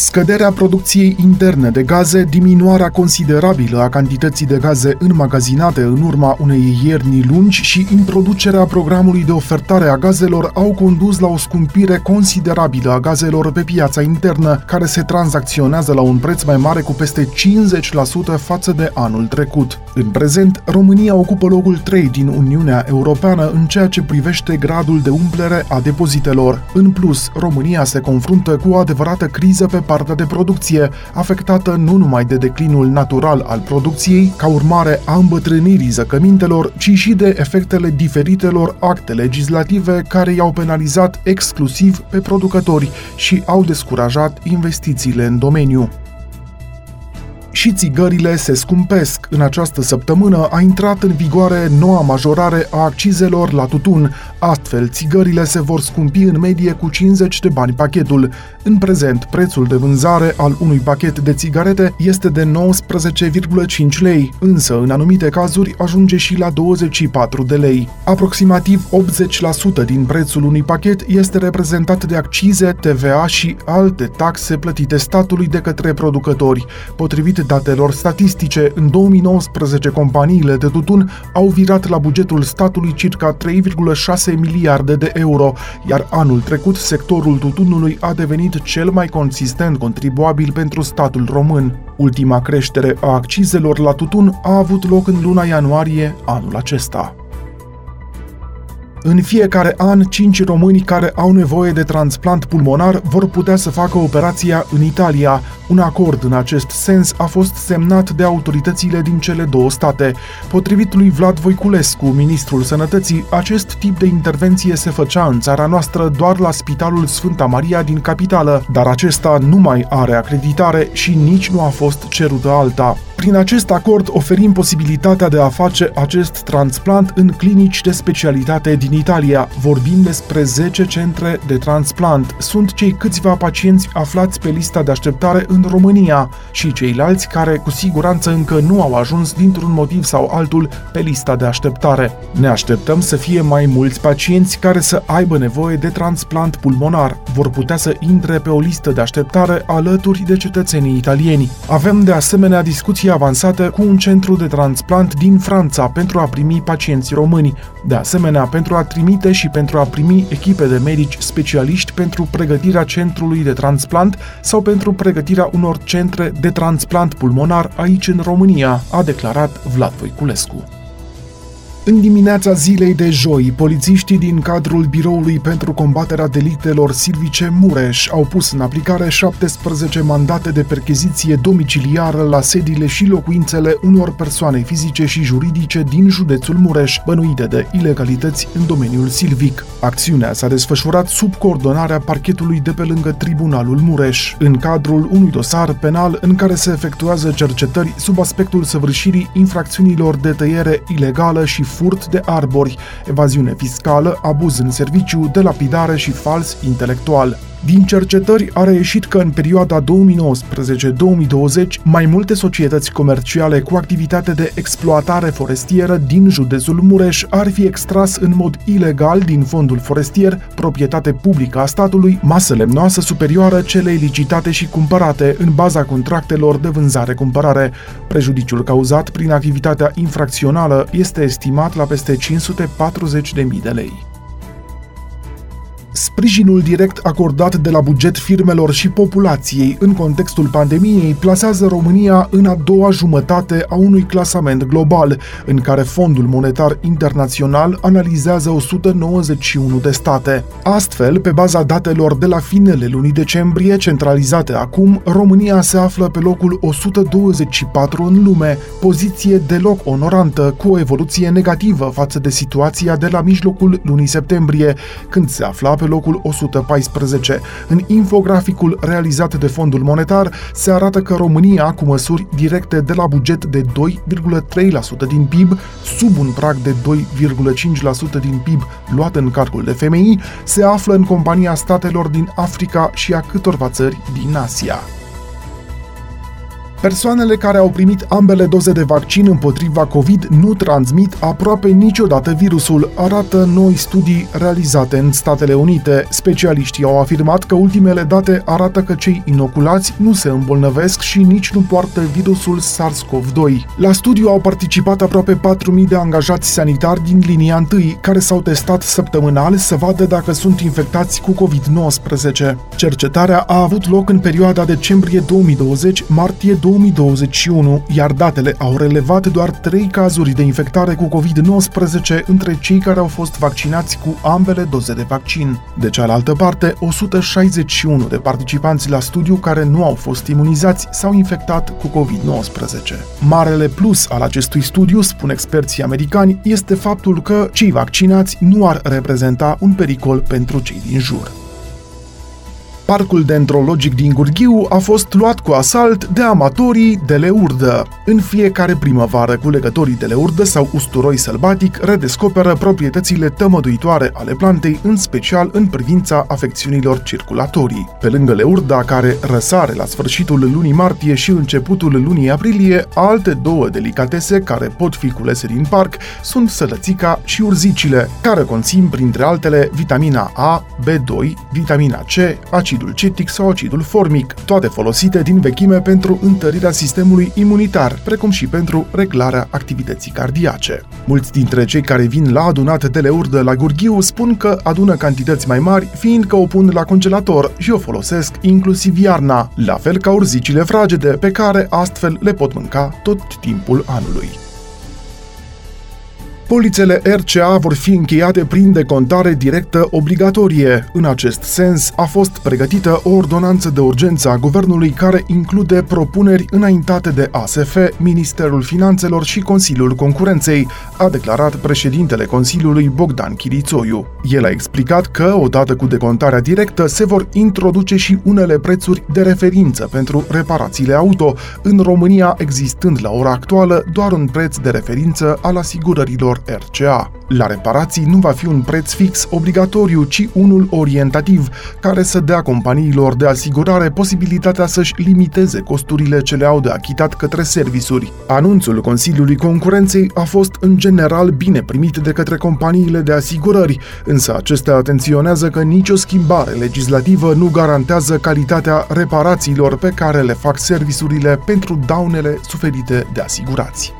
Scăderea producției interne de gaze, diminuarea considerabilă a cantității de gaze înmagazinate în urma unei ierni lungi și introducerea programului de ofertare a gazelor au condus la o scumpire considerabilă a gazelor pe piața internă, care se tranzacționează la un preț mai mare cu peste 50% față de anul trecut. În prezent, România ocupă locul 3 din Uniunea Europeană în ceea ce privește gradul de umplere a depozitelor. În plus, România se confruntă cu o adevărată criză pe partea de producție, afectată nu numai de declinul natural al producției, ca urmare a îmbătrânirii zăcămintelor, ci și de efectele diferitelor acte legislative care i-au penalizat exclusiv pe producători și au descurajat investițiile în domeniu și țigările se scumpesc. În această săptămână a intrat în vigoare noua majorare a accizelor la tutun. Astfel, țigările se vor scumpi în medie cu 50 de bani pachetul. În prezent, prețul de vânzare al unui pachet de țigarete este de 19,5 lei, însă în anumite cazuri ajunge și la 24 de lei. Aproximativ 80% din prețul unui pachet este reprezentat de accize, TVA și alte taxe plătite statului de către producători. Potrivit datelor statistice, în 2019 companiile de tutun au virat la bugetul statului circa 3,6 miliarde de euro, iar anul trecut sectorul tutunului a devenit cel mai consistent contribuabil pentru statul român. Ultima creștere a accizelor la tutun a avut loc în luna ianuarie anul acesta. În fiecare an, 5 români care au nevoie de transplant pulmonar vor putea să facă operația în Italia. Un acord în acest sens a fost semnat de autoritățile din cele două state. Potrivit lui Vlad Voiculescu, ministrul sănătății, acest tip de intervenție se făcea în țara noastră doar la Spitalul Sfânta Maria din capitală, dar acesta nu mai are acreditare și nici nu a fost cerută alta. Prin acest acord oferim posibilitatea de a face acest transplant în clinici de specialitate din Italia. Vorbim despre 10 centre de transplant. Sunt cei câțiva pacienți aflați pe lista de așteptare în România și ceilalți care cu siguranță încă nu au ajuns dintr-un motiv sau altul pe lista de așteptare. Ne așteptăm să fie mai mulți pacienți care să aibă nevoie de transplant pulmonar. Vor putea să intre pe o listă de așteptare alături de cetățenii italieni. Avem de asemenea discuții avansată cu un centru de transplant din Franța pentru a primi pacienți români, de asemenea pentru a trimite și pentru a primi echipe de medici specialiști pentru pregătirea centrului de transplant sau pentru pregătirea unor centre de transplant pulmonar aici în România, a declarat Vlad Voiculescu. În dimineața zilei de joi, polițiștii din cadrul Biroului pentru combaterea delictelor silvice Mureș au pus în aplicare 17 mandate de percheziție domiciliară la sediile și locuințele unor persoane fizice și juridice din județul Mureș, bănuite de ilegalități în domeniul silvic. Acțiunea s-a desfășurat sub coordonarea parchetului de pe lângă Tribunalul Mureș, în cadrul unui dosar penal în care se efectuează cercetări sub aspectul săvârșirii infracțiunilor de tăiere ilegală și furt de arbori, evaziune fiscală, abuz în serviciu, delapidare și fals intelectual. Din cercetări a reieșit că în perioada 2019-2020 mai multe societăți comerciale cu activitate de exploatare forestieră din județul Mureș ar fi extras în mod ilegal din fondul forestier, proprietate publică a statului, masă lemnoasă superioară celei licitate și cumpărate în baza contractelor de vânzare-cumpărare. Prejudiciul cauzat prin activitatea infracțională este estimat la peste 540.000 de lei. Sprijinul direct acordat de la buget firmelor și populației în contextul pandemiei plasează România în a doua jumătate a unui clasament global, în care Fondul Monetar Internațional analizează 191 de state. Astfel, pe baza datelor de la finele lunii decembrie, centralizate acum, România se află pe locul 124 în lume, poziție deloc onorantă, cu o evoluție negativă față de situația de la mijlocul lunii septembrie, când se afla pe locul 114. În infograficul realizat de Fondul Monetar se arată că România, cu măsuri directe de la buget de 2,3% din PIB, sub un prag de 2,5% din PIB luat în calcul de FMI, se află în compania statelor din Africa și a câtorva țări din Asia. Persoanele care au primit ambele doze de vaccin împotriva COVID nu transmit aproape niciodată virusul, arată noi studii realizate în Statele Unite. Specialiștii au afirmat că ultimele date arată că cei inoculați nu se îmbolnăvesc și nici nu poartă virusul SARS-CoV-2. La studiu au participat aproape 4.000 de angajați sanitari din linia 1, care s-au testat săptămânal să vadă dacă sunt infectați cu COVID-19. Cercetarea a avut loc în perioada decembrie 2020-martie 2021, iar datele au relevat doar 3 cazuri de infectare cu COVID-19 între cei care au fost vaccinați cu ambele doze de vaccin. De cealaltă parte, 161 de participanți la studiu care nu au fost imunizați s-au infectat cu COVID-19. Marele plus al acestui studiu, spun experții americani, este faptul că cei vaccinați nu ar reprezenta un pericol pentru cei din jur. Parcul dendrologic din Gurghiu a fost luat cu asalt de amatorii de leurdă. În fiecare primăvară, culegătorii de leurdă sau usturoi sălbatic redescoperă proprietățile tămăduitoare ale plantei, în special în privința afecțiunilor circulatorii. Pe lângă leurda, care răsare la sfârșitul lunii martie și începutul lunii aprilie, alte două delicatese care pot fi culese din parc sunt sălățica și urzicile, care conțin, printre altele, vitamina A, B2, vitamina C, acid acidul citric sau acidul formic, toate folosite din vechime pentru întărirea sistemului imunitar, precum și pentru reglarea activității cardiace. Mulți dintre cei care vin la adunat de leurdă la Gurghiu spun că adună cantități mai mari, fiindcă o pun la congelator și o folosesc inclusiv iarna, la fel ca urzicile fragede, pe care astfel le pot mânca tot timpul anului. Polițele RCA vor fi încheiate prin decontare directă obligatorie. În acest sens, a fost pregătită o ordonanță de urgență a guvernului care include propuneri înaintate de ASF, Ministerul Finanțelor și Consiliul Concurenței, a declarat președintele Consiliului Bogdan Chirițoiu. El a explicat că, odată cu decontarea directă, se vor introduce și unele prețuri de referință pentru reparațiile auto, în România existând la ora actuală doar un preț de referință al asigurărilor RCA. La reparații nu va fi un preț fix obligatoriu, ci unul orientativ, care să dea companiilor de asigurare posibilitatea să-și limiteze costurile ce le au de achitat către servisuri. Anunțul Consiliului Concurenței a fost în general bine primit de către companiile de asigurări, însă acestea atenționează că nicio schimbare legislativă nu garantează calitatea reparațiilor pe care le fac servisurile pentru daunele suferite de asigurați.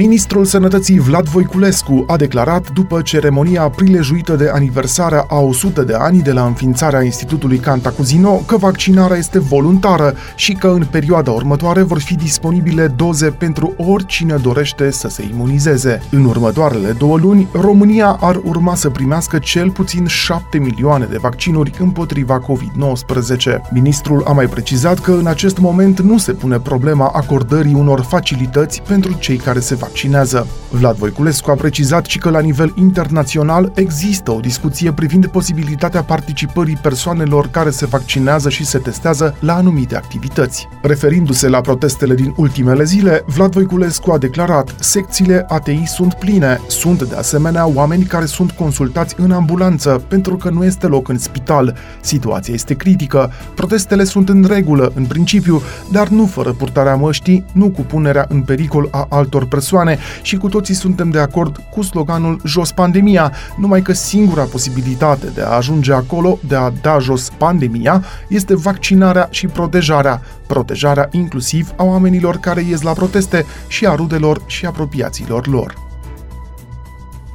Ministrul Sănătății Vlad Voiculescu a declarat după ceremonia prilejuită de aniversarea a 100 de ani de la înființarea Institutului Cantacuzino că vaccinarea este voluntară și că în perioada următoare vor fi disponibile doze pentru oricine dorește să se imunizeze. În următoarele două luni, România ar urma să primească cel puțin 7 milioane de vaccinuri împotriva COVID-19. Ministrul a mai precizat că în acest moment nu se pune problema acordării unor facilități pentru cei care se vaccinează. Vlad Voiculescu a precizat și că la nivel internațional există o discuție privind posibilitatea participării persoanelor care se vaccinează și se testează la anumite activități. Referindu-se la protestele din ultimele zile, Vlad Voiculescu a declarat secțiile ATI sunt pline, sunt de asemenea oameni care sunt consultați în ambulanță pentru că nu este loc în spital. Situația este critică, protestele sunt în regulă, în principiu, dar nu fără purtarea măștii, nu cu punerea în pericol a altor persoane persoane și cu toții suntem de acord cu sloganul Jos pandemia, numai că singura posibilitate de a ajunge acolo, de a da jos pandemia, este vaccinarea și protejarea, protejarea inclusiv a oamenilor care ies la proteste și a rudelor și apropiaților lor.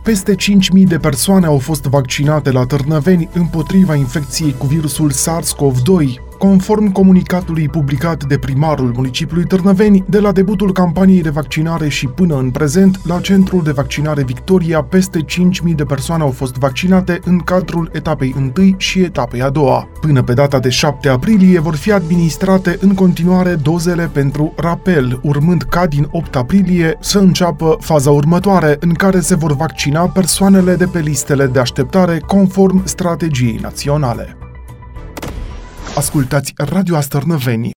Peste 5.000 de persoane au fost vaccinate la Târnăveni împotriva infecției cu virusul SARS-CoV-2, Conform comunicatului publicat de primarul municipiului Târnăveni, de la debutul campaniei de vaccinare și până în prezent, la centrul de vaccinare Victoria, peste 5.000 de persoane au fost vaccinate în cadrul etapei 1 și etapei a doua. Până pe data de 7 aprilie vor fi administrate în continuare dozele pentru rapel, urmând ca din 8 aprilie să înceapă faza următoare, în care se vor vaccina persoanele de pe listele de așteptare conform strategiei naționale. Ascultați Radio Astărnăveni,